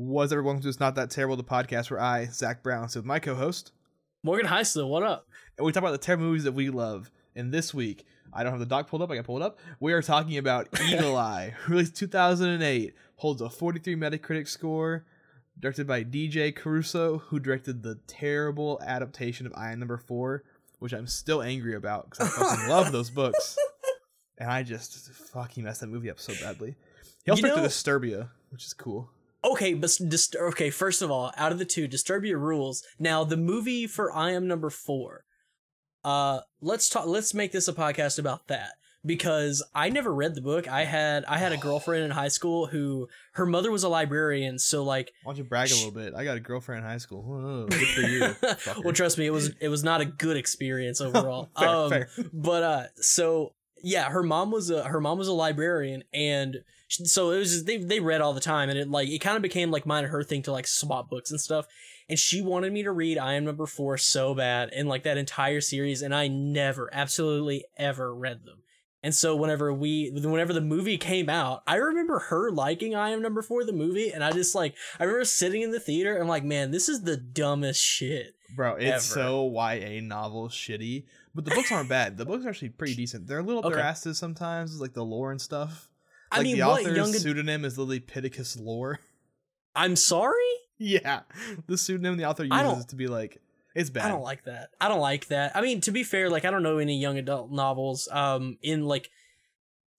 What's everyone? Welcome to It's Not That Terrible, the podcast where I, Zach Brown, sit with my co-host, Morgan Heisler, what up? and we talk about the terrible movies that we love. And this week, I don't have the doc pulled up. I got to pull it up. We are talking about Eagle Eye, released 2008, holds a 43 Metacritic score, directed by DJ Caruso, who directed the terrible adaptation of I Am Number Four, which I'm still angry about because I fucking love those books, and I just fucking messed that movie up so badly. He also You directed know- Disturbia, which is cool. Okay, but okay, first of all, out of the two, Disturbia rules. Now, the movie for I Am Number Four. Uh, let's talk. Let's make this a podcast about that because I never read the book. I had I had a girlfriend in high school who her mother was a librarian, so like, Why don't you brag a little bit? I got a girlfriend in high school. Whoa, good for you. well, trust me, it was it was not a good experience overall. Fair, um, fair. but uh so yeah her mom was a her mom was a librarian and so it was just, they they read all the time and it like it kind of became like mine and her thing to like swap books and stuff and she wanted me to read I am number 4 so bad and like that entire series and I never absolutely ever read them. And so whenever we whenever the movie came out, I remember her liking I am number 4 the movie and I just like I remember sitting in the theater and I'm like, "Man, this is the dumbest shit." Bro, it's ever. so YA novel shitty. But the books aren't bad. The books are actually pretty decent. They're a little up their asses sometimes, like the lore and stuff. I Like mean, the what author's young pseudonym is literally Pittacus Lore. I'm sorry? yeah. The pseudonym the author uses to be like it's bad. I don't like that. I don't like that. I mean, to be fair, like I don't know any young adult novels um in like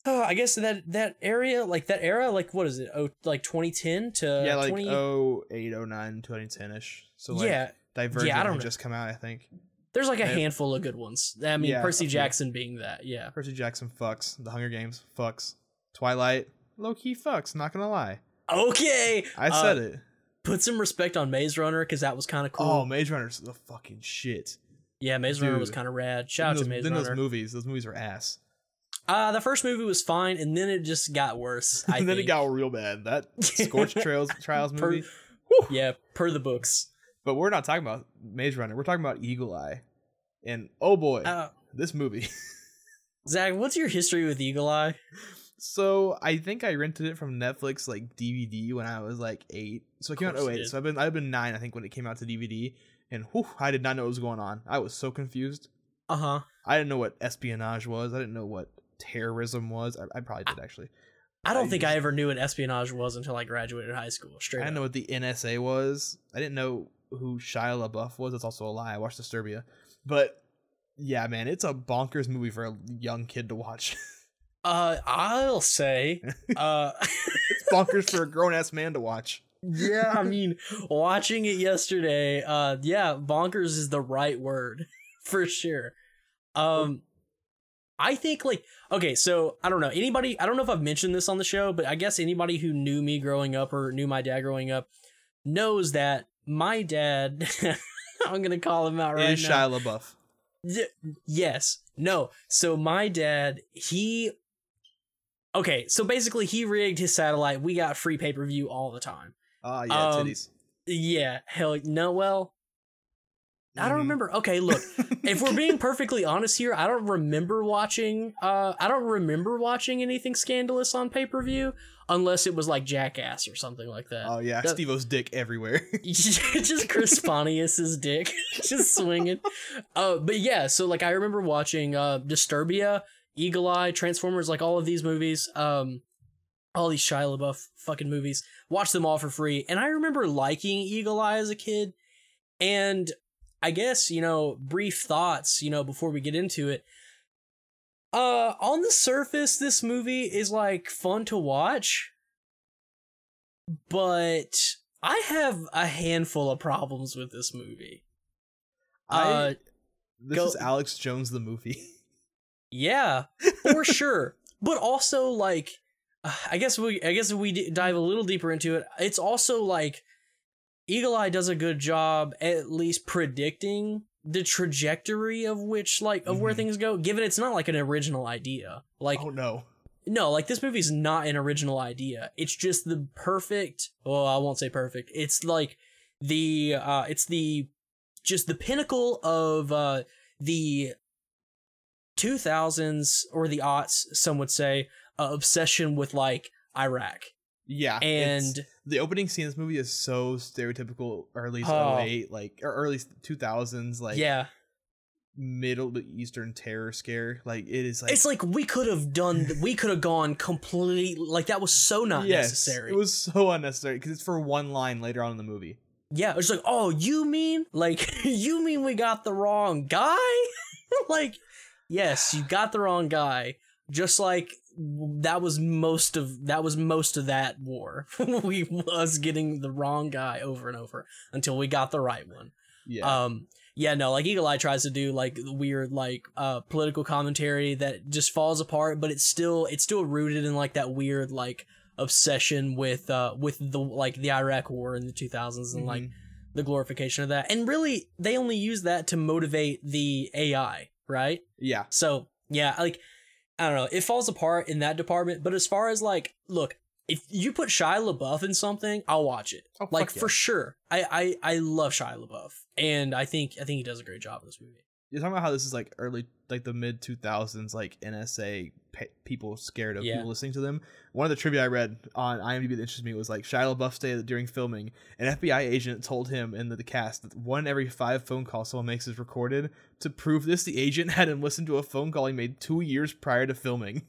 uh, I guess that that area, like that era, like what is it? Oh, like 2010 to yeah, like 20 oh eight, oh nine, 2010 ish. So like yeah, Divergent I don't just come out, I think. there's like a handful of good ones. I mean, Yeah, Percy. Jackson being that. Yeah. Percy Jackson fucks. The Hunger Games fucks. Twilight, low key fucks, not gonna lie. Okay. I uh, said it. Put some respect on Maze Runner because that was kind of cool. Oh, Maze Runner's the fucking shit. yeah, Maze Runner was kind of rad. Shout out those, to Maze then those movies, those movies were ass. Uh, the first movie was fine, and then it just got worse. I and then think. it got real bad. That Scorch Trails Trials Per- movie. yeah, per the books. But we're not talking about Maze Runner. We're talking about Eagle Eye. And oh boy, Uh, this movie. Zach, what's your history with Eagle Eye? So I think I rented it from Netflix like DVD when I was like eight. So it came out Course in you 08. did. So I've been I've been nine, I think, when it came out to DVD. And whew, I did not know what was going on. I was so confused. Uh huh. I didn't know what espionage was. I didn't know what terrorism was. I, I probably did actually. I don't I think I ever knew what espionage was until I graduated high school. Straight I didn't know what the NSA was. I didn't know who Shia LaBeouf was. That's also a lie. I watched Disturbia, but yeah, man, it's a bonkers movie for a young kid to watch. Uh, I'll say, uh, it's bonkers for a grown ass man to watch. yeah, I mean, watching it yesterday, uh, yeah, bonkers is the right word for sure. Um, I think like okay, so I don't know anybody. I don't know if I've mentioned this on the show, but I guess anybody who knew me growing up or knew my dad growing up knows that my dad. I'm gonna call him out right is now. Shia LaBeouf. Yes. No. So my dad, he Okay, so basically he rigged his satellite. We got free pay-per-view all the time. Ah, yeah, Um, titties. Yeah, hell no well. I don't Mhm. remember. Okay, look. if we're being perfectly honest here, I don't remember watching uh I don't remember watching anything scandalous on pay-per-view unless it was like Jackass or something like that. oh yeah, that- Steve-O's dick everywhere. just Chris Pontius's dick just swinging. Uh, but yeah, so like I remember watching uh Disturbia, Eagle Eye, Transformers, like all of these movies, um, all these Shia LaBeouf fucking movies. Watch them all for free, and I remember liking Eagle Eye as a kid. And I guess you know, brief thoughts, you know, before we get into it. Uh, on the surface, this movie is like fun to watch, but I have a handful of problems with this movie. I Uh, this go- is Alex Jones the movie. yeah, for sure. But also, like, uh, I guess we, I guess if we dive a little deeper into it, it's also like Eagle Eye does a good job at least predicting the trajectory of which, like, of where Mhm. things go. Given it's not like an original idea, like oh no. no, like this movie's not an original idea. It's just the perfect. Well, I won't say perfect. It's like the uh it's the just the pinnacle of uh the 2000s or the aughts some would say uh, obsession with like Iraq. Yeah, And the opening scene of this movie is so stereotypical early Oh. 08 like or early 2000s like yeah, middle eastern terror scare like it is like it's like we could have done. We could have gone completely. Like that was so not yes, necessary. it was so unnecessary because it's for one line later on in the movie Yeah, it's like, oh, you mean like you mean we got the wrong guy? like, yes, you got the wrong guy. Just like that was most of that was most of that war. we was getting the wrong guy over and over until we got the right one. yeah Um yeah, no, like Eagle Eye tries to do like weird like uh political commentary that just falls apart, but it's still it's still rooted in like that weird like obsession with uh with the like the Iraq war in the 2000s and like Mhm. the glorification of that. And really they only use that to motivate the AI, right? Yeah So, yeah, like I don't know, it falls apart in that department, but as far as like look, if you put Shia LaBeouf in something, I'll watch it. Oh, like yeah. for sure. I, I I love Shia LaBeouf, and I think I think he does a great job in this movie. You're talking about how this is like early like the mid 2000s like nsa pe- people scared of Yeah. people listening to them one of the trivia i read on imdb that interested me was like shia labeouf stated that during filming an fbi agent told him in the, the cast that one every five phone calls someone makes is recorded to prove this the agent had him listen to a phone call he made two years prior to filming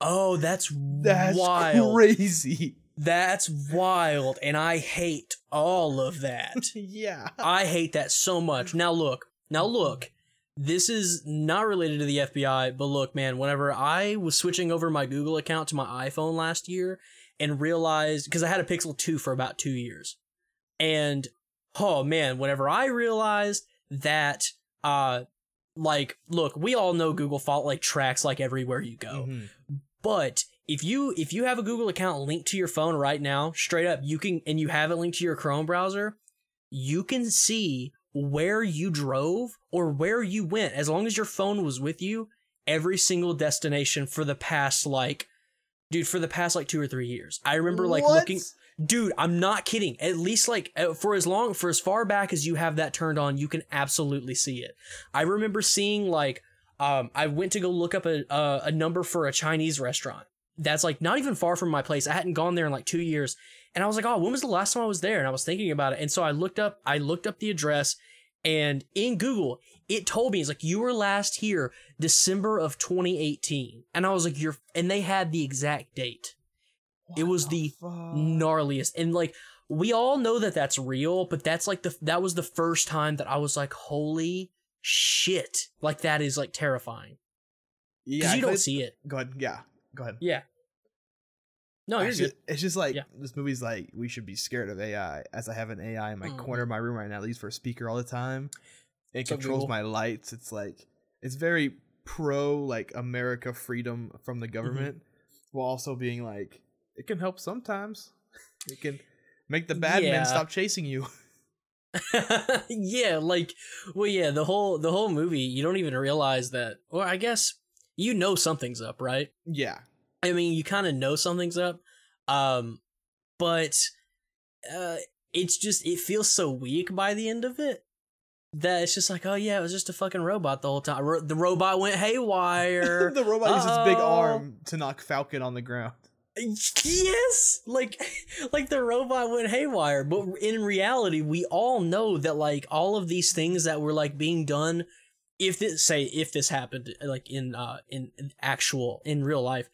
Oh, that's that's wild. crazy That's wild, and I hate all of that. yeah I hate that so much. Now look, now look. This is not related to the FBI, but look, man, whenever I was switching over my Google account to my iPhone last year and realized because I had a Pixel 2 for about 2 years. And oh man, whenever I realized that uh like look, we all know Google Fault like tracks like everywhere you go. Mhm. But if you if you have a Google account linked to your phone right now, straight up, you can and you have it linked to your Chrome browser, you can see where you drove or where you went as long as your phone was with you every single destination for the past like dude for the past like 2 or 3 years. I remember like What? looking dude, I'm not kidding. At least like uh, for as long for as far back as you have that turned on, you can absolutely see it. I remember seeing like um I went to go look up a a, a number for a Chinese restaurant. That's like not even far from my place. I hadn't gone there in like 2 years. And I was like, "Oh, when was the last time I was there?" And I was thinking about it. And so I looked up I looked up the address and in Google, it told me it's like you were last here December of 2018. And I was like, "You're," and they had the exact date It was the fuck? gnarliest and like we all know that that's real but that's like the that was the first time that i was like holy shit like that is like terrifying yeah because you don't see it go ahead yeah go ahead yeah no you're Actually, good It's just like Yeah. this movie's like we should be scared of AI, as I have an AI in my Mhm. corner of my room right now, I use for a speaker all the time. It up, controls Google? my lights. It's like it's very pro like America freedom from Mm-hmm. the government, while also being like it can help sometimes. It can make the bad Yeah. men stop chasing you. yeah like well yeah the whole the whole movie you don't even realize that well i guess you know something's up right yeah, I mean, you kind of know something's up, um, but uh, it's just it feels so weak by the end of it that it's just like, oh yeah, it was just a fucking robot the whole time. Ro- the robot went haywire. the robot uses its big arm to knock Falcon on the ground. yes, like like the robot went haywire. But in reality, we all know that like all of these things that were like being done. If this say if this happened like in uh in actual in real life,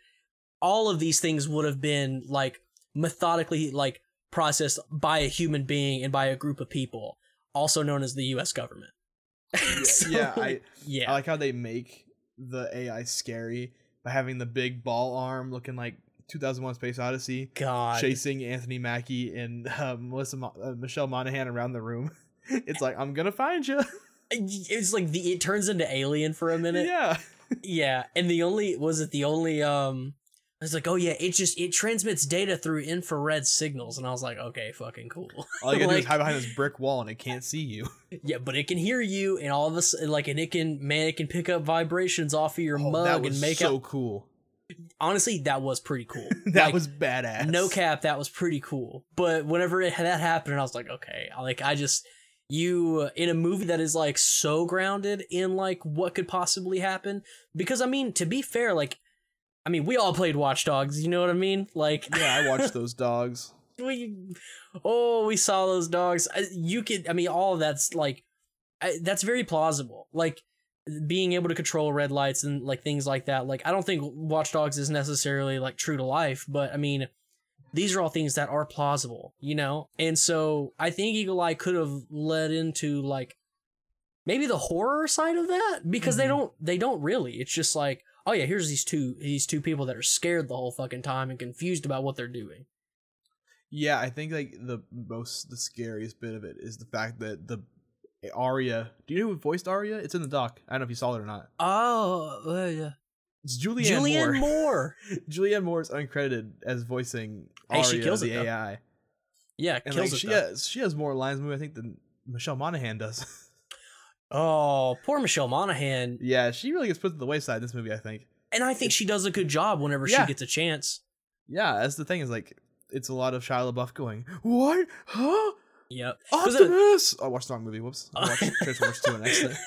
all of these things would have been like methodically like processed by a human being and by a group of people, also known as the U.S. government. Yeah, So, yeah, I I like how they make the AI scary by having the big ball arm looking like 2001: Space Odyssey. God, chasing Anthony Mackie and uh, Melissa Mo- uh, Michelle Monaghan around the room. It's like I'm gonna find you. it's like the it turns into Alien for a minute. yeah, Yeah, and the only was it the only um I was like, oh yeah, it just it transmits data through infrared signals, and I was like, okay, fucking cool. all you gotta do is hide behind this brick wall and it can't see you. yeah, but it can hear you, and all of us like, and it can man, it can pick up vibrations off of your Oh, mug that was and make so out. cool. Honestly, that was pretty cool. that Like, was badass. no cap, that was pretty cool. But whenever it, that happened, I was like, okay, like I just you in a movie that is like so grounded in like what could possibly happen. Because I mean, to be fair, like I mean, we all played Watch Dogs. You know what I mean? Like, Yeah, I watched those dogs. we, oh, we saw those dogs. You could, I mean, all of that's like, I, that's very plausible. Like being able to control red lights and like things like that. Like I don't think Watch Dogs is necessarily like true to life, but I mean, these are all things that are plausible, you know. And so I think Eagle Eye could have led into like maybe the horror side of that because they Mhm. don't they don't really. It's just like, oh yeah, here's these two these two people that are scared the whole fucking time and confused about what they're doing. Yeah, I think like the most the scariest bit of it is the fact that the ARIIA. Do you know who voiced ARIIA? It's in the doc. I don't know if you saw it or not. Oh, uh, yeah. It's Julianne, Julianne Moore. Moore. Julianne Moore is uncredited as voicing Hey, she kills the it, though. AI, Yeah, and kills like it. she though. has she has more lines in movie I think than Michelle Monaghan does. Oh, poor Michelle Monaghan. yeah, she really gets put to the wayside in this movie. I think. And I think she does a good job whenever Yeah. she gets a chance. Yeah, that's the thing is like it's a lot of Shia LaBeouf going what huh Yep. Optimus. I watched the wrong movie. Whoops. I watched Transformers two accident.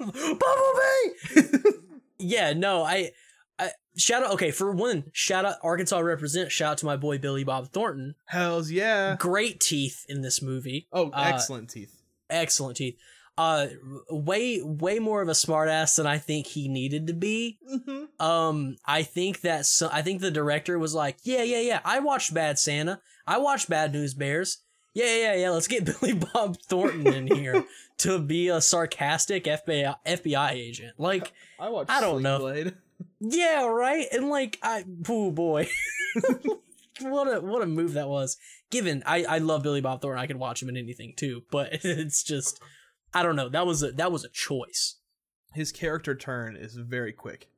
Bumblebee. yeah, no, I, I shout out. Okay, for one, shout out Arkansas represent. Shout out to my boy Billy Bob Thornton. Hell's yeah. Great teeth in this movie. Oh, Uh, excellent teeth. Excellent teeth. Uh, way way more of a smartass than I think he needed to be. Mm-hmm. Um, I think that so, I think the director was like, yeah, yeah, yeah. I watched Bad Santa. I watched Bad News Bears. Yeah, yeah, yeah. Let's get Billy Bob Thornton in here to be a sarcastic FBI FBI agent. Like, I watched. I don't Sling know. Blade. yeah, right. And like, I, oh boy, what a what a move that was. Given I I love Billy Bob Thornton, I could watch him in anything too. But it's just, I don't know. That was a that was a choice. His character turn is very quick.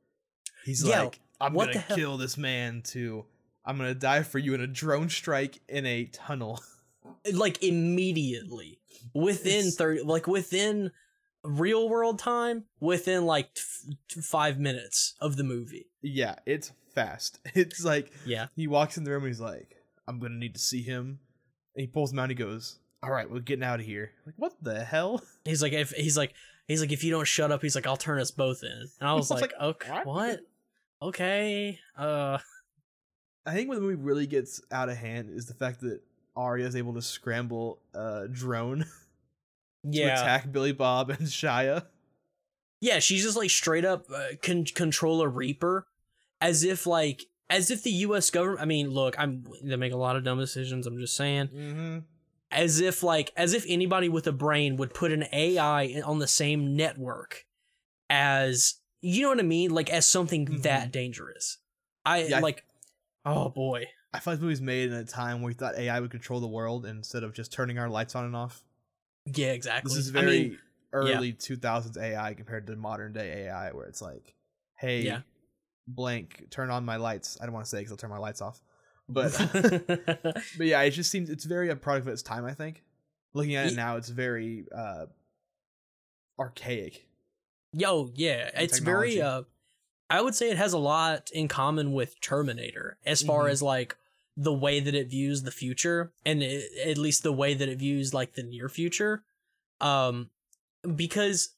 He's Yeah, like, I'm gonna kill this man to. I'm gonna die for you in a drone strike in a tunnel. like immediately within It's- 30 like within real world time within like t- 5 minutes of the movie yeah, it's fast. It's like yeah he walks in the room and he's like, I'm gonna need to see him. And he pulls him out and he goes, All right, we're getting out of here. Like, what the hell? he's like if he's like he's like if you don't shut up he's like I'll turn us both in and I was I was like, like, okay what? what okay uh I think when the movie really gets out of hand is the fact that ARIIA is able to scramble a drone to yeah attack Billy Bob and Shia. yeah she's just like straight up uh, con- control a reaper as if like as if the US government I mean look I'm they make a lot of dumb decisions I'm just saying Mm-hmm. As if like as if anybody with a brain would put an AI on the same network as you know what I mean, like as something Mhm. that dangerous. I Yeah, I- like, oh boy, I feel like this movie's made in a time where we thought AI would control the world instead of just turning our lights on and off. yeah, exactly. This is I very mean, early 2000s AI compared to modern day AI, where it's like, hey, Yeah. blank, turn on my lights. I don't want to say because I'll turn my lights off. But but yeah, it just seems it's very a product of its time. I think looking at it now, it's very uh archaic. yo, yeah, it's very. uh I would say it has a lot in common with Terminator as far Mhm. as like the way that it views the future and it, at least the way that it views like the near future um because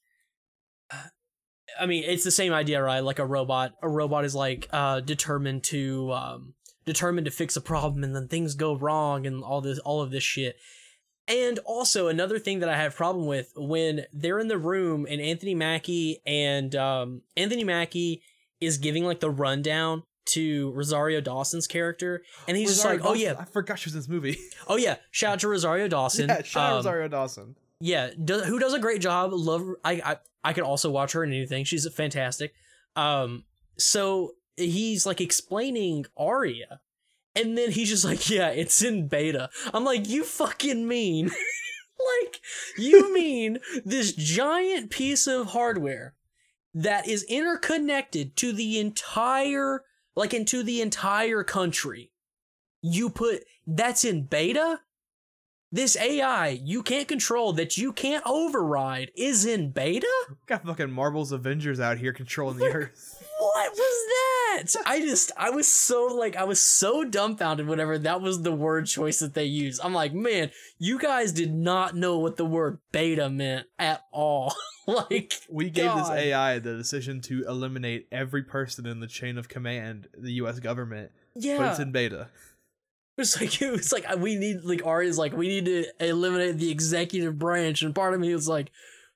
i mean it's the same idea right like a robot a robot is like uh determined to um determined to fix a problem and then things go wrong and all this all of this shit and also another thing that I have problem with when they're in the room and Anthony Mackie and um, Anthony Mackie is giving like the rundown to Rosario Dawson's character, and he's Rosario just like, "Oh Dawson- yeah, I forgot she was in this movie. oh yeah." Shout out to Rosario Dawson. yeah, shout out Um, Rosario Dawson. yeah, do, who does a great job. Love I I I could also watch her in anything. She's fantastic. Um, so he's like explaining ARIIA, and then he's just like, "Yeah, it's in beta." I'm like, "You fucking mean?" like you mean this giant piece of hardware that is interconnected to the entire like into the entire country you put that's in beta this ai you can't control that you can't override is in beta Got fucking Marvel's Avengers out here controlling the earth. what was that i just i was so like i was so dumbfounded whenever that was the word choice that they used i'm like man you guys did not know what the word beta meant at all like We gave this AI the decision to eliminate every person in the chain of command, the U.S. government, yeah but it's in beta. It's like it was like uh, we need like ARIIA's like we need to eliminate the executive branch, and part of me was like,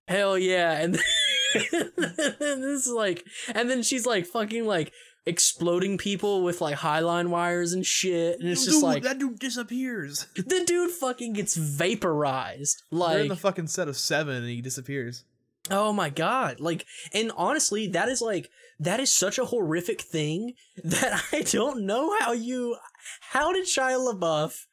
hell yeah, and then, this is like, and then she's like fucking like exploding people with like highline wires and shit, and it's just like that dude disappears. the dude fucking gets vaporized, Like They're in the fucking set of seven, and he disappears. Oh my god. Like and honestly, that is like that is such a horrific thing that I don't know how you how did Shia LaBeouf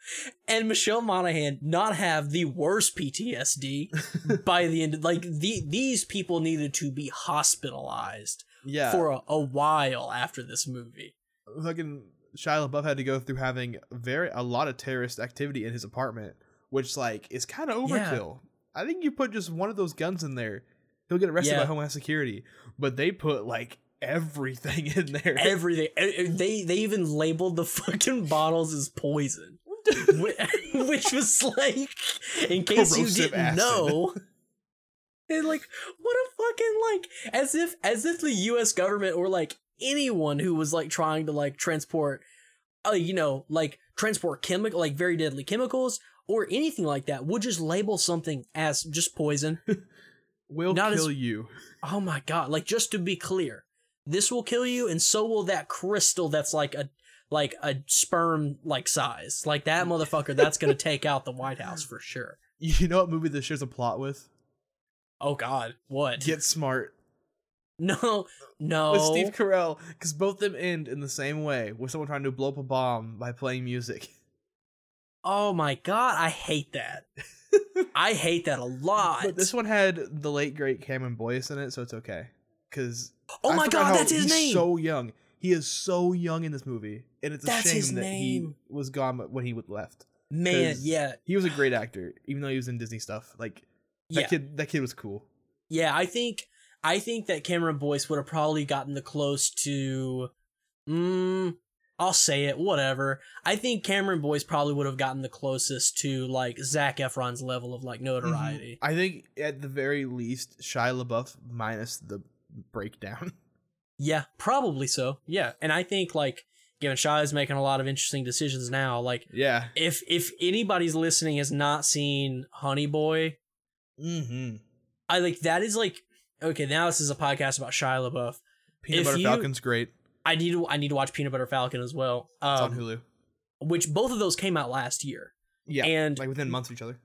and Michelle Monaghan not have the worst PTSD by the end like the these people needed to be hospitalized Yeah, for a, a while after this movie. fucking Shia LaBeouf had to go through having very a lot of terrorist activity in his apartment, which like is kind of Yeah. overkill. I think you put just one of those guns in there, he'll get arrested Yeah. by Homeland Security. But they put like everything in there. Everything they they even labeled the fucking bottles as poison. Which was like in case you didn't acid. know and like what a fucking like as if as if the us government or like anyone who was like trying to like transport uh you know like transport chemical like very deadly chemicals or anything like that would just label something as just poison will not as- kill you. oh my god like just to be clear this will kill you and so will that crystal that's like a like a sperm like size like that motherfucker that's gonna take out the white house for sure You know what movie this shares a plot with? Oh god what Get Smart no no with Steve Carell, because both of them end in the same way, with someone trying to blow up a bomb by playing music. oh my god i hate that i hate that a lot But this one had the late great Cameron Boyce in it, so it's okay. Because oh my god that's his he's name So young, he is so young in this movie, and it's a That's shame that name. he was gone when he would left. Man, yeah He was a great actor, even though he was in Disney stuff. Like that yeah kid, that kid was cool. yeah i think i think that cameron boyce would have probably gotten the close to mm, i'll say it whatever i think cameron boyce probably would have gotten the closest to like zac efron's level of like notoriety I think at the very least, Shia LaBeouf minus the breakdown. yeah probably so yeah and i think like given Shia is making a lot of interesting decisions now like yeah. if if anybody's listening has not seen honey boy Mm-hmm. I like that is like okay. Now this is a podcast about Shia LaBeouf. Peanut If Butter you- Falcon's great. I need to I need to watch Peanut Butter Falcon as well. It's on Um, Hulu. which both of those came out last year. Yeah, and like within months of each other.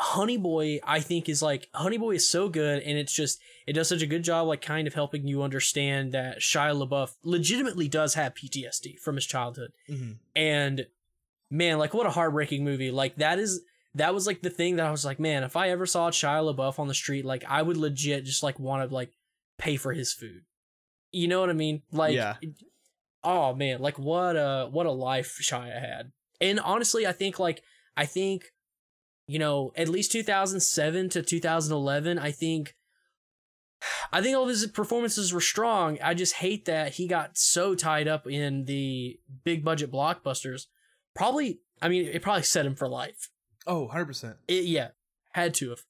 Honey Boy, I think is like Honey Boy is so good, and it's just it does such a good job, like kind of helping you understand that Shia LaBeouf legitimately does have PTSD from his childhood, Mm-hmm. and man, like what a heartbreaking movie. Like that is that was like the thing that I was like, man, if I ever saw Shia LaBeouf on the street, like I would legit just like want to like pay for his food. You know what I mean? Like, Yeah. oh man, like what a what a life Shia had. And honestly, I think like I think you know at least 2007 to 2011, I think. I think all of his performances were strong. I just hate that he got so tied up in the big budget blockbusters. Probably, I mean, it probably set him for life. Oh, 100%. It, yeah, had to have.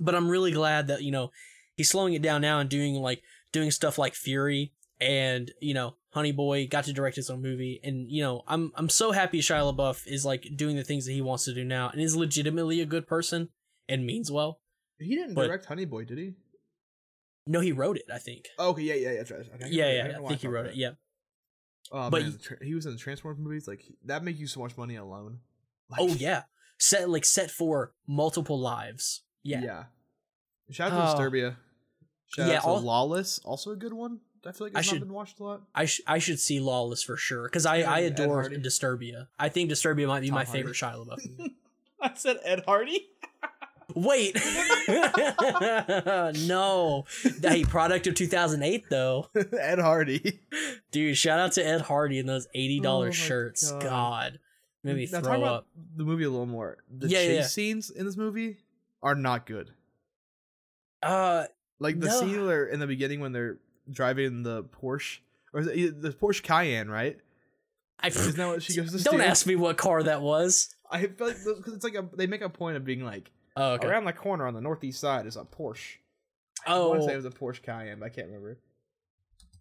But I'm really glad that you know he's slowing it down now and doing like doing stuff like Fury and you know Honey Boy got to direct his own movie and you know I'm I'm so happy Shia LaBeouf is like doing the things that he wants to do now and is legitimately a good person and means well. He didn't But- direct Honey Boy, did he? No, he wrote it. I think. Oh, okay, yeah, yeah, yeah, that's right. Okay, Yeah, I yeah, know I think he wrote that. it. Yeah. Oh, But man, he- he was in the Transformers movies. Like that make you so much money alone. Oh, like, Oh yeah, set like set for multiple lives. Yeah. yeah. Shout out to Oh. Disturbia. Shout Yeah, out to all- Lawless, also a good one. I feel like I should- not been watched a lot. I sh- I should see Lawless for sure because I Yeah, I adore Disturbia. I think Disturbia might be Tom my Hardy. favorite Shia LaBeouf. I said Ed Hardy. Wait. no. Hey, product of 2008 though. Ed Hardy. Dude, shout out to Ed Hardy and those $80 Oh shirts. God. God. Made me now talk throw about up. the movie a little more. The Yeah, chase yeah, scenes in this movie are not good. Uh Like the No. scene where in the beginning when they're driving the Porsche, or is it the Porsche Cayenne, right? I Isn't that what she goes to Don't steal? ask me what car that was. I feel like because it's like a, they make a point of being like Oh, okay. around the corner on the northeast side is a Porsche. I Oh, want to say it was a Porsche Cayenne, but I can't remember.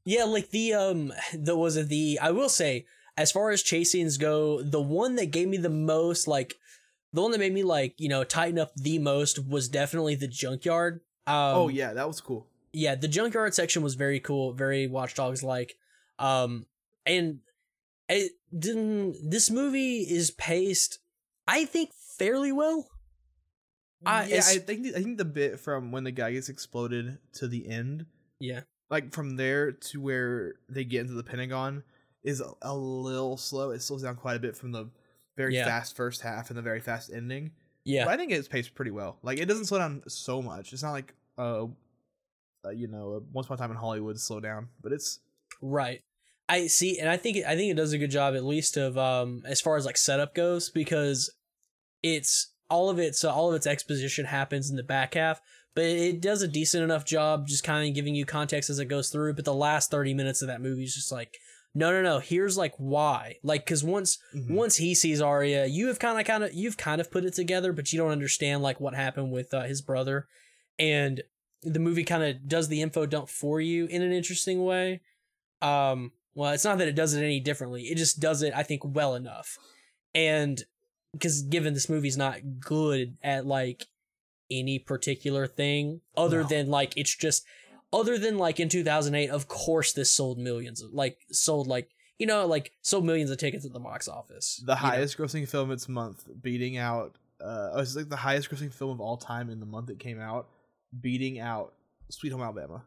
yeah, like the um, the was it the? I will say, as far as chase scenes go, the one that gave me the most like the one that made me like, you know, tighten up the most was definitely the junkyard. Um, oh yeah, that was cool. yeah, the junkyard section was very cool, very Watch Dogs like. Um, and it didn't. This movie is paced, I think, fairly well. I- yeah, I think I think the bit from when the guy gets exploded to the end, Yeah, like from there to where they get into the Pentagon, is a, a little slow. It slows down quite a bit from the very Yeah. fast first half and the very fast ending. yeah, But I think it's paced pretty well. Like it doesn't slow down so much. It's not like uh, uh you know, Once Upon a Time in Hollywood slow down, but it's right. I see, and I think it, I think it does a good job at least of um as far as like setup goes because it's all of its all of its exposition happens in the back half, but it does a decent enough job just kind of giving you context as it goes through. But the last thirty minutes of that movie is just like, no, no, no. Here's like why, like because once Mhm. once he sees ARIIA, you have kind of kind of you've kind of put it together, but you don't understand like what happened with uh, his brother, and the movie kind of does the info dump for you in an interesting way. Um, well, it's not that it does it any differently; it just does it, I think, well enough. And because given this movie's not good at like any particular thing, other No. than like it's just other than like in 2008 of course this sold millions of like sold like you know like sold millions of tickets at the box office the you know? highest grossing film its month, beating out uh it's like the highest grossing film of all time in the month it came out, beating out Sweet Home Alabama.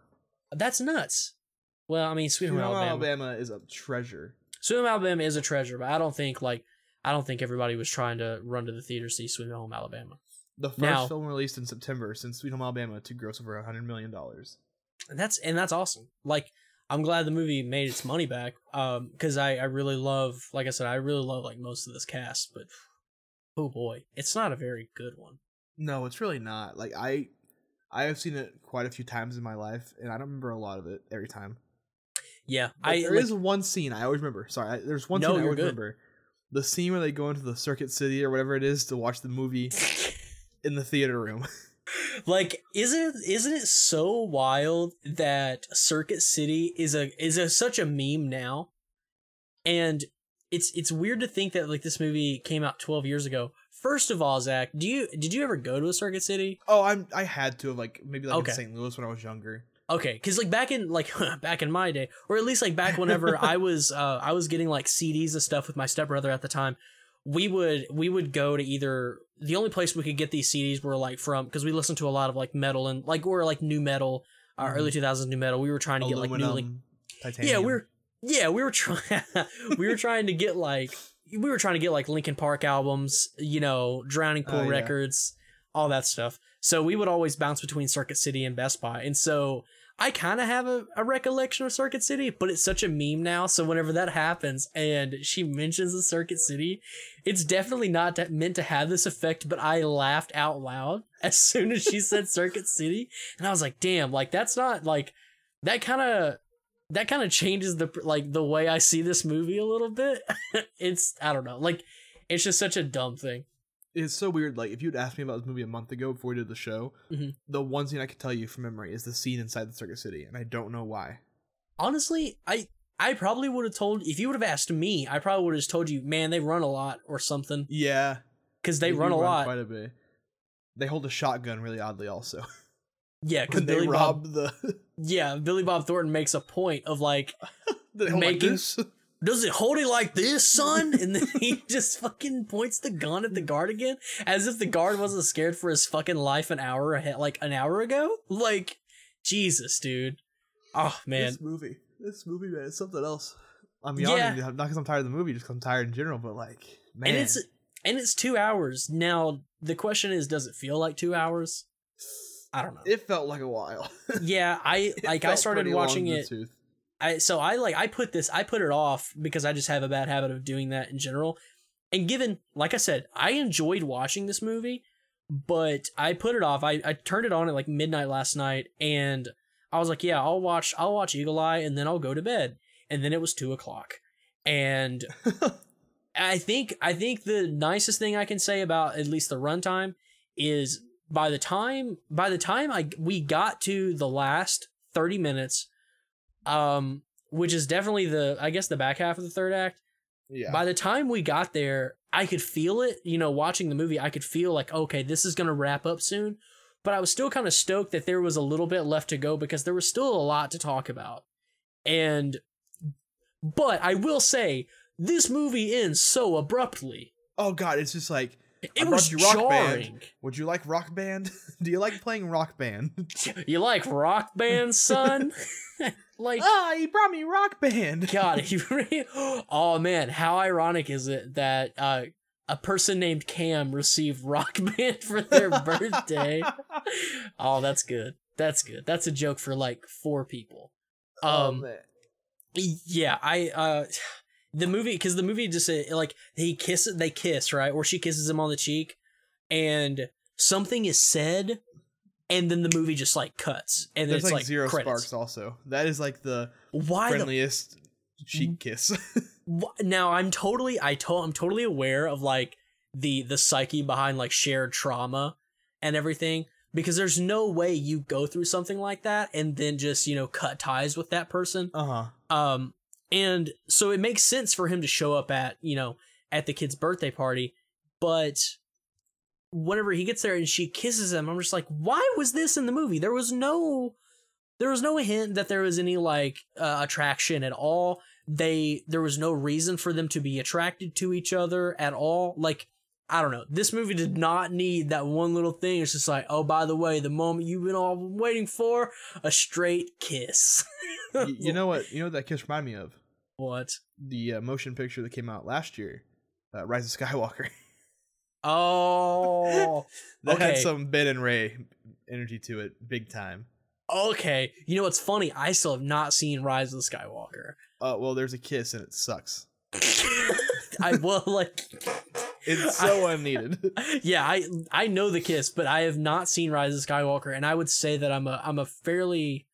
that's nuts well i mean sweet home alabama, Alabama is a treasure. sweet home alabama is a treasure but i don't think like i don't think everybody was trying to run to the theater to see sweet home alabama The first Now- film released in September since Sweet Home Alabama to gross over a hundred million dollars. And that's and that's awesome like i'm glad the movie made its money back um because i i really love like i said i really love like most of this cast but oh boy it's not a very good one No, it's really not. Like I I have seen it quite a few times in my life, and I don't remember a lot of it every time. yeah But i there like, is one scene I always remember. Sorry, I, there's one No, scene I always good. remember. The scene where they go into the Circuit City or whatever it is to watch the movie in the theater room. like isn't it isn't it so wild that circuit city is a is a such a meme now and it's it's weird to think that like this movie came out 12 years ago first of all zach do you did you ever go to a circuit city oh, I'm I had to have like maybe like Okay. in St. Louis when I was younger. okay because like back in like back in my day or at least like back whenever i was uh i was getting like cds and stuff with my stepbrother at the time we would we would go to either the only place we could get these cds were like from because we listened to a lot of like metal and like or like nu metal uh, Mhm. early 2000s nu metal we were trying to get like new like titanium. yeah we're yeah we were trying we were trying to get like we were trying to get like linkin park albums you know drowning pool Oh, yeah. records all that stuff so we would always bounce between circuit city and best buy and so i kind of have a, a recollection of circuit city but it's such a meme now so whenever that happens and she mentions the circuit city it's definitely not meant to have this effect but i laughed out loud as soon as she said circuit city and i was like damn like that's not like that kind of that kind of changes the like the way I see this movie a little bit. it's I don't know, like it's just such a dumb thing. It's so weird. Like if you'd asked me about this movie a month ago before we did the show, Mhm. the one scene I could tell you from memory is the scene inside the Circuit City, and I don't know why. Honestly, I I probably would have told if you would have asked me, I probably would have told you, man, they run a lot or something Yeah, because they do run a lot. quite a bit. They hold a shotgun really oddly, also. Yeah, because they Billy Bob, rob the. yeah, Billy Bob Thornton makes a point of like, they hold like this? Does it hold it like this, son? And then he just fucking points the gun at the guard again, as if the guard wasn't scared for his fucking life an hour ahead, like an hour ago. Like, Jesus, dude. Oh man, This movie, this movie, man, it's something else. I'm Yeah. yawning, not because I'm tired of the movie, just because I'm tired in general. But like, man, and it's and it's two hours. Now the question is, does it feel like two hours? I don't know. it felt like a while. yeah, I like I started watching it. tooth. I so I like I put this I put it off because I just have a bad habit of doing that in general. And given like I said, I enjoyed watching this movie, but I put it off. I, I turned it on at like midnight last night and I was like, yeah, I'll watch I'll watch Eagle Eye and then I'll go to bed. And then it was two o'clock. And I think I think the nicest thing I can say about at least the runtime is by the time by the time I we got to the last 30 minutes um which is definitely the I guess the back half of the third act Yeah. by the time we got there, I could feel it. You know, watching the movie, I could feel like, okay, this is gonna wrap up soon. But I was still kind of stoked that there was a little bit left to go because there was still a lot to talk about. And, but I will say, this movie ends so abruptly. oh god, it's just like It I was you Rock Band. Would you like rock band? Do you like playing rock band? You like rock band, son? like, ah, he brought me rock band. God, he really. Oh man, how ironic is it that uh, a person named Cam received Rock Band for their birthday? oh, that's good. That's good. That's a joke for like four people. Oh, Um, man. yeah, I uh, the movie because the movie just uh, like he kisses, they kiss right, or she kisses him on the cheek, and something is said, and then the movie just like cuts, and There's it's like, like zero credits. sparks. Also, that is like the Why the friendliest cheek kiss. Now i'm totally i to- i'm totally aware of like the the psyche behind like shared trauma and everything because there's no way you go through something like that and then just you know cut ties with that person uh huh. um and so it makes sense for him to show up at you know at the kid's birthday party but whenever he gets there and she kisses him i'm just like why was this in the movie? There was no there was no hint that there was any like uh, attraction at all. They there was no reason for them to be attracted to each other at all. Like i don't know this movie did not need that one little thing it's just like oh by the way the moment you've been all waiting for a straight kiss Y- you know what? You know what that kiss reminded me of? what The uh, motion picture that came out last year, uh, Rise of Skywalker. Oh, that had some Ben and Rey energy to it, big time. okay. You know what's funny? I still have not seen Rise of the Skywalker. Uh, well, there's a kiss and it sucks. I will like, It's so unneeded. yeah, I I know the kiss, but I have not seen Rise of Skywalker, and I would say that I'm a I'm a fairly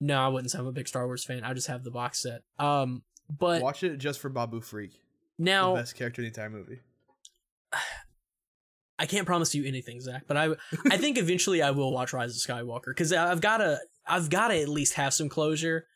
no, I wouldn't say I'm a big Star Wars fan. I just have the box set. Um, but Watch it just for Babu Frik, the now best character in the entire movie. I can't promise you anything, Zach, but I I think eventually I will watch Rise of Skywalker because I've got to I've got to at least have some closure.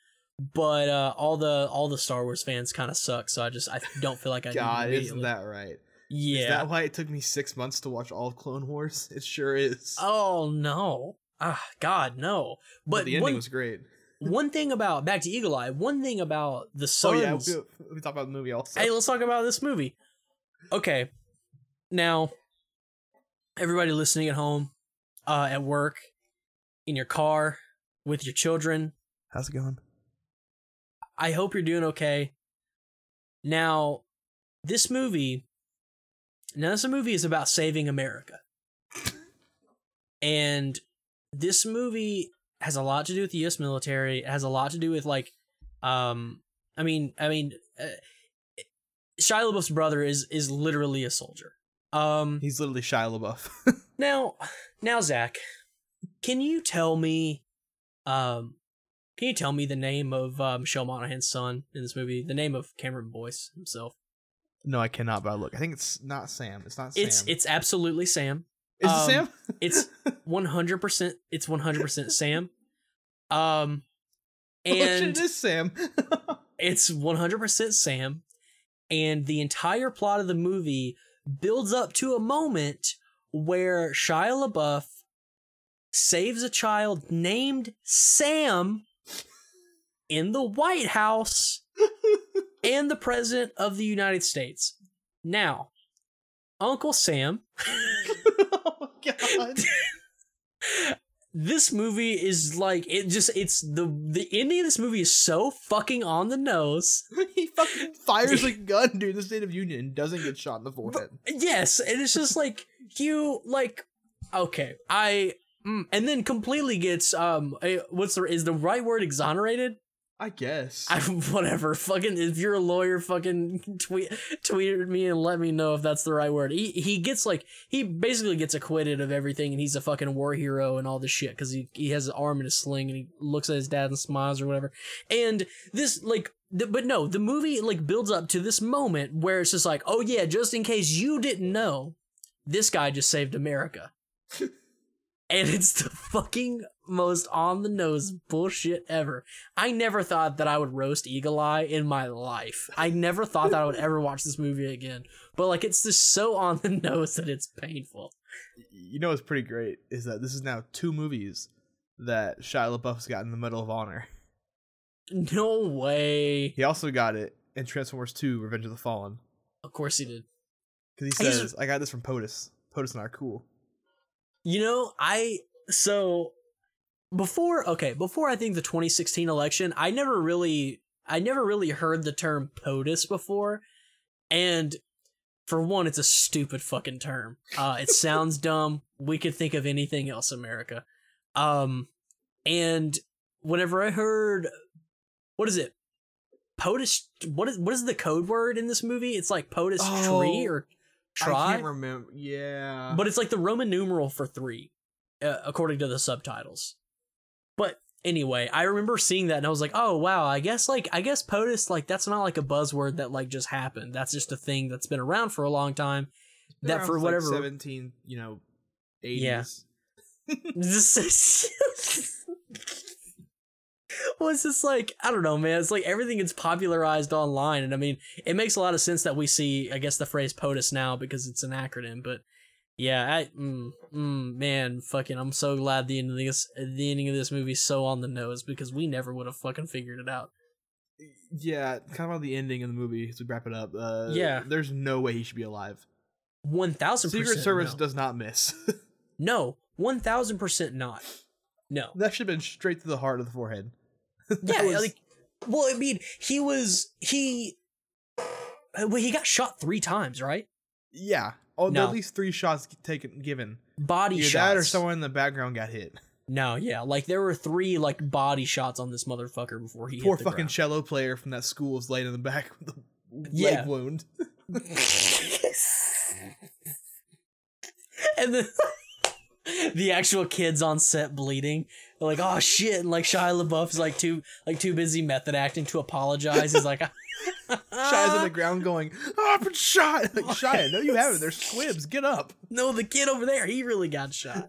But uh, all the all the Star Wars fans kind of suck, so I just I don't feel like I God, isn't that right? Yeah. Is that why it took me six months to watch all of Clone Wars? It sure is. oh no, ah God no. But, the ending one, was great. one thing about back to Eagle Eye, one thing about the Oh yeah, we, we talk about the movie also. Hey, let's talk about this movie. Okay. Now, everybody listening at home, uh, at work, in your car, with your children, How's it going? I hope you're doing okay. Now, this movie, now this movie is about saving America. And this movie has a lot to do with the U.S. military. It has a lot to do with like, um, I mean, I mean, uh, Shia LaBeouf's brother is is literally a soldier. Um, He's literally Shia LaBeouf. now, now, Zach, can you tell me, um, can you tell me the name of uh, Michelle Monaghan's son in this movie? The name of Cameron Boyce himself. No, I cannot. But I look, I think it's not Sam. It's not Sam. It's it's absolutely Sam. is it um, Sam? It's one hundred percent. It's one hundred percent Sam. Um, oh and it is Sam. it's one hundred percent Sam, and the entire plot of the movie builds up to a moment where Shia LaBeouf saves a child named Sam in the White House and the President of the United States. Now, Uncle Sam. oh god. this movie is like it just it's the the ending of this movie is so fucking on the nose. he fucking fires a gun during the State of Union and doesn't get shot in the forehead. Yes, and it's just like you like okay, I mm, and then completely gets um what's the is the right word exonerated? I guess. I whatever. Fucking if you're a lawyer, fucking tweet tweet at me and let me know if that's the right word. He he gets like he basically gets acquitted of everything, and he's a fucking war hero and all this shit because he he has an arm in a sling and he looks at his dad and smiles or whatever. And this like. But no, the movie like builds up to this moment where it's just like, oh yeah, just in case you didn't know, this guy just saved America. and it's the fucking most on the nose bullshit ever. I never thought that I would roast Eagle Eye in my life. I never thought that I would ever watch this movie again. But like it's just so on the nose that it's painful. You know what's pretty great is that this is now two movies that Shia LaBeouf's got in the Medal of Honor. No way. He also got it in Transformers 2: Revenge of the Fallen Of course he did. because he He's- says, "I got this from POTUS. POTUS and I are cool." You know, I so before okay, before I think the 2016 election, I never really I never really heard the term POTUS before. And for one, it's a stupid fucking term. Uh it sounds dumb. We could think of anything else, America. Um and whenever I heard what is it? POTUS what is what is the code word in this movie? It's like POTUS tree Oh, or try. i remember. Yeah, but it's like the Roman numeral for three, uh, according to the subtitles. But anyway, I remember seeing that and I was like, oh wow, I guess like I guess POTUS like that's not like a buzzword that like just happened. That's just a thing that's been around for a long time. that for like, whatever- 17, you know, 80s. Yeah. well, it's just like I don't know, man. It's like everything gets popularized online, and I mean, it makes a lot of sense that we see, I guess, the phrase POTUS now because it's an acronym. But yeah, I, mm, mm, man, fucking, I'm so glad the end of this, the ending of this movie is so on the nose because we never would have fucking figured it out. Yeah, kind of on the ending of the movie as we wrap it up. Uh, Yeah. there's no way he should be alive. One thousand Secret. Service no. does not miss. no, one thousand percent not. No. that should have been straight to the heart of the forehead. Yeah, was- like, well, I mean, he was he. Well, he got shot three times, right? yeah. Oh, No. at least three shots taken given. Body Either shots. that or someone in the background got hit. No, yeah, like there were three like body shots on this motherfucker before he Poor fucking ground. cello player from that school is laid in the back with a Yeah. leg wound. and then the actual kids on set bleeding. They're like, oh shit, and like Shia LaBeouf's like too like too busy method acting to apologize. He's like, Shia's on the ground going, "Oh, I've been shot!" Like Shia, no, you haven't. There's squibs. Get up. no, the kid over there, he really got shot.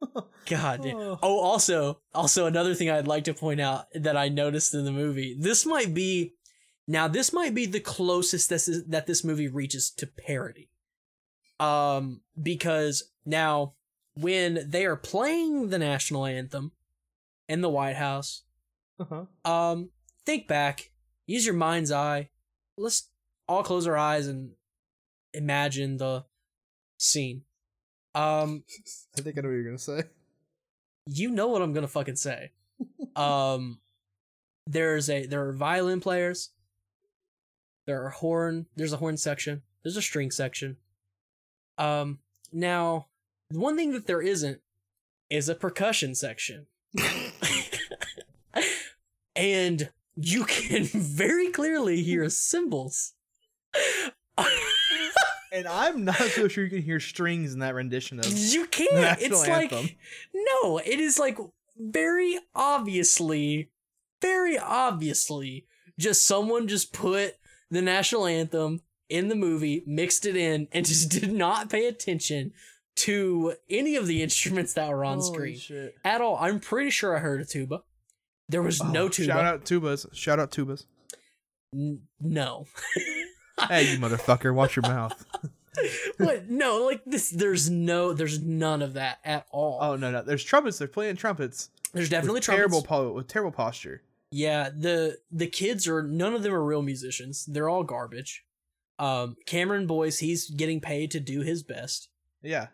God damn. Oh. Oh, also, also another thing I'd like to point out that I noticed in the movie. This might be now. This might be the closest this is, that this movie reaches to parody. Um, because now when they are playing the national anthem in the White House, Uh-huh. um, think back, use your mind's eye. Let's all close our eyes and imagine the scene. Um, I think I know what you're gonna say. you know what I'm gonna fucking say. um, there's a there are violin players. There are horn. There's a horn section. There's a string section. Um, now one thing that there isn't is a percussion section, and you can very clearly hear cymbals. And I'm not so sure you can hear strings in that rendition of you can't. It's anthem. like no, it is like very obviously, very obviously, just someone just put the national anthem in the movie, mixed it in, and just did not pay attention to any of the instruments that were on Holy screen shit. at all. I'm pretty sure I heard a tuba. There was no Oh, tuba. Shout out tubas. Shout out tubas. N- no. Hey, you motherfucker, watch your mouth. what? No, like this. There's no. There's none of that at all. Oh no, no. There's trumpets. They're playing trumpets. there's definitely with trumpets. terrible po- with terrible posture. Yeah, the the kids are none of them are real musicians. They're all garbage. Um, Cameron Boyce, he's getting paid to do his best. Yeah.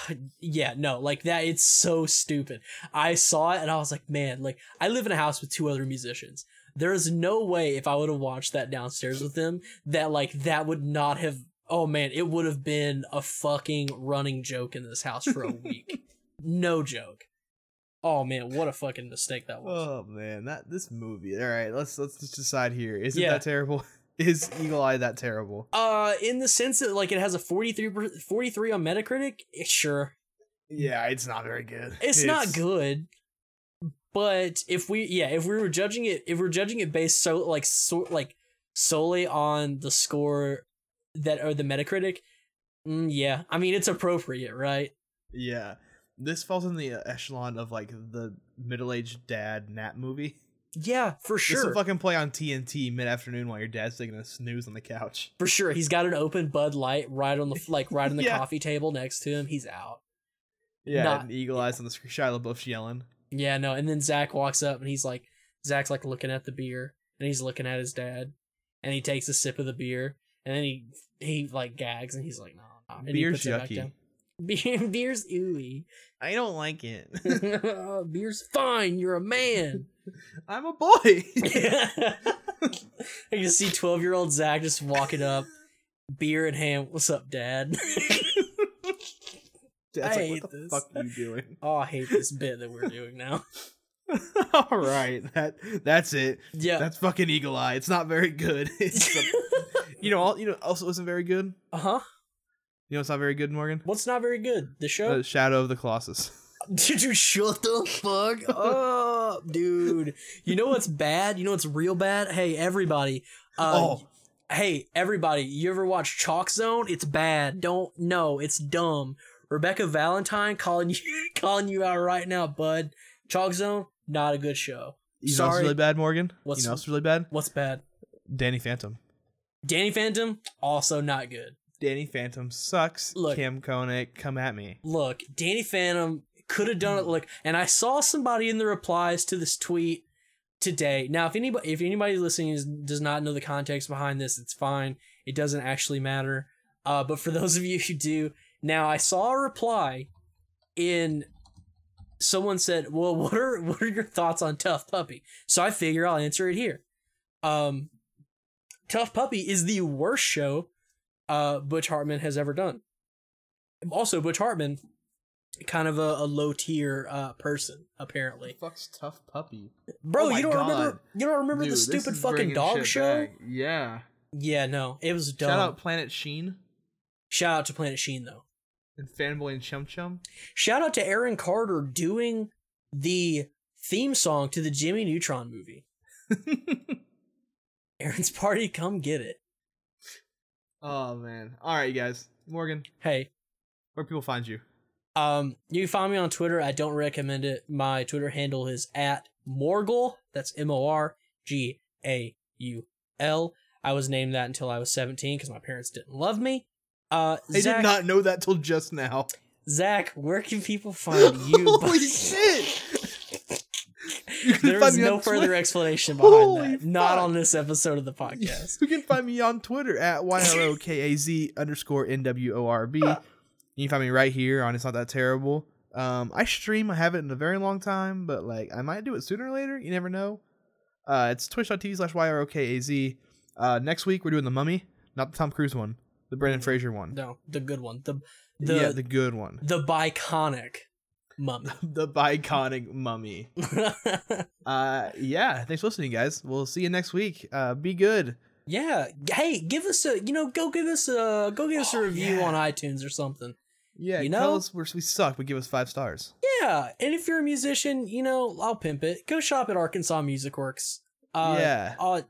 yeah, no, like that. It's so stupid. I saw it and I was like, man, like I live in a house with two other musicians. There is no way if I would have watched that downstairs with them that like that would not have. Oh man, it would have been a fucking running joke in this house for a week. no joke. Oh man, what a fucking mistake that was. Oh man, that this movie. All right, let's let's just decide here. Isn't Yeah. that terrible? Is Eagle Eye that terrible? Uh, in the sense that like it has a 43, 43 on Metacritic, sure, Yeah, it's not very good. it's, not good. But if we, yeah, if we were judging it, if we're judging it based so like so like solely on the score that or the Metacritic, mm, yeah, I mean it's appropriate, right? Yeah. this falls in the echelon of like the middle-aged dad nap movie. Yeah, for sure. will fucking play on TNT mid-afternoon while your dad's taking a snooze on the couch. For sure, he's got an open Bud Light right on the like right on the Yeah. coffee table next to him. He's out. Yeah, Not- and Eagle Eyes on the screen. Shia LaBeouf's yelling. Yeah, no. And then Zach walks up and he's like, Zach's like looking at the beer and he's looking at his dad, and he takes a sip of the beer and then he he like gags and he's like, no. And he Beer's puts it back yucky. Beer, beer's ooey. I don't like it. beer's fine. You're a man. I'm a boy. I can see twelve year old Zach just walking up, beer in hand. What's up, Dad? Dad's I like, hate what the this. fuck are you doing? oh, I hate this bit that we're doing now. All right, that that's it. Yeah. That's fucking Eagle Eye. It's not very good. It's a- you know, all, you know, also isn't very good. uh huh. You know, it's not very good, Morgan. What's not very good? The show. The Shadow of the Colossus. Did you shut the fuck up, dude? You know what's bad? You know what's real bad? Hey, everybody. Uh, oh, Hey, everybody. You ever watch Chalk Zone? It's bad. Don't no. It's dumb. Rebecca Valentine calling you calling you out right now, bud. Chalk Zone, not a good show. you know what's really bad, Morgan? What's- you know what's really bad? What's bad? Danny Phantom. Danny Phantom, also not good. Danny Phantom sucks. Look. Kim Koenig, come at me. Look, Danny Phantom could have done it. Look, and I saw somebody in the replies to this tweet today. Now, if anybody if anybody listening is, does not know the context behind this, it's fine. It doesn't actually matter. Uh, but for those of you who do, now I saw a reply in someone said, "Well, what are what are your thoughts on Tough Puppy?" So I figure I'll answer it here. Um, Tough Puppy is the worst show uh, Butch Hartman has ever done. Also, Butch Hartman, kind of a, a low tier uh, person, apparently. fuck's tough puppy? Bro, Oh you don't God. remember? You don't remember Dude, the stupid fucking dog show? back. Yeah. Yeah, no, it was dumb. Shout out Planet Sheen Shout out to Planet Sheen though. and Fanboy and Chum Chum. Shout out to Aaron Carter doing the theme song to the Jimmy Neutron movie. Aaron's Party, come get it. Oh man. All right, you guys. Morgan, Hey, where people find you? um, you can find me on Twitter. I don't recommend it. My Twitter handle is at Morgaul. That's M O R G A U L. I was named that until I was 17 because my parents didn't love me. Uh, I Zach, did not know that till just now. Zach, where can people find you? Holy shit! There me no further Twitter. explanation behind Holy that. Not on this episode of the podcast. You can find me on Twitter at Y-R-O-K-A-Z underscore N-W-O-R-B. You can find me right here on It's Not That Terrible. Um, I stream. I haven't in a very long time, but like I might do it sooner or later. You never know. Uh, it's twitch.tv slash Y-R-O-K-A-Z. Uh, next week we're doing the Mummy, not the Tom Cruise one, the Brendan Fraser one. No, the good one. The the yeah, the, the good one. The biconic mummy. the biconic Mummy. Uh, yeah. Thanks for listening, guys. We'll see you next week. Uh, be good. yeah. Hey, give us a you know go give us a go give us a Oh, review yeah. on iTunes or something. Yeah, You tell know? us we're, we suck, but give us five stars. Yeah, and if you're a musician, you know I'll pimp it. Go shop at Arkansas Music Works. Uh, yeah. Uh,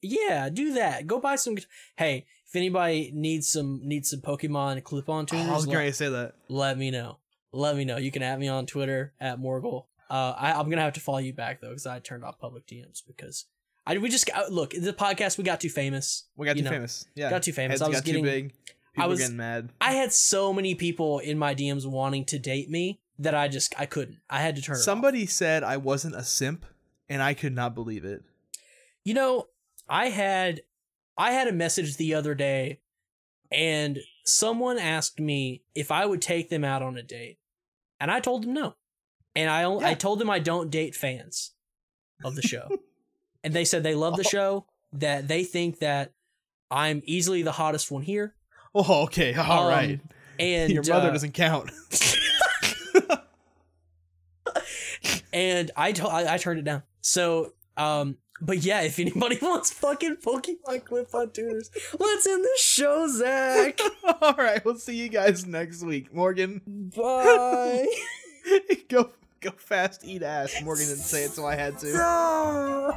yeah, do that. Go buy some. Hey, if anybody needs some needs some Pokemon clip-on Oh, tuners, I was going to say that. let me know. Let me know. You can at me on Twitter at Morgaul. Uh, I, I'm gonna have to follow you back though because I turned off public DMs because I we just got, look the podcast we got too famous. We got too know, famous. Yeah. got too famous. Heads I was got getting too big. People was- getting mad. I had so many people in my DMs wanting to date me that I just I couldn't. I had to turn it off. Somebody said I wasn't a simp, and I could not believe it. You know, I had I had a message the other day and someone asked me if I would take them out on a date. And I told them no. And I only, I told them I don't date fans of the show. and they said they love the Oh. show, that they think that I'm easily the hottest one here. Oh, okay. All Um, right. And Your mother uh, doesn't count. and I, to- I I turned it down. So um but yeah, if anybody wants fucking Pokemon clip on tuners, let's end this show, Zach. All right. We'll see you guys next week. Morgan, Bye. go go fast, eat ass. Morgan didn't say it, so I had to. No.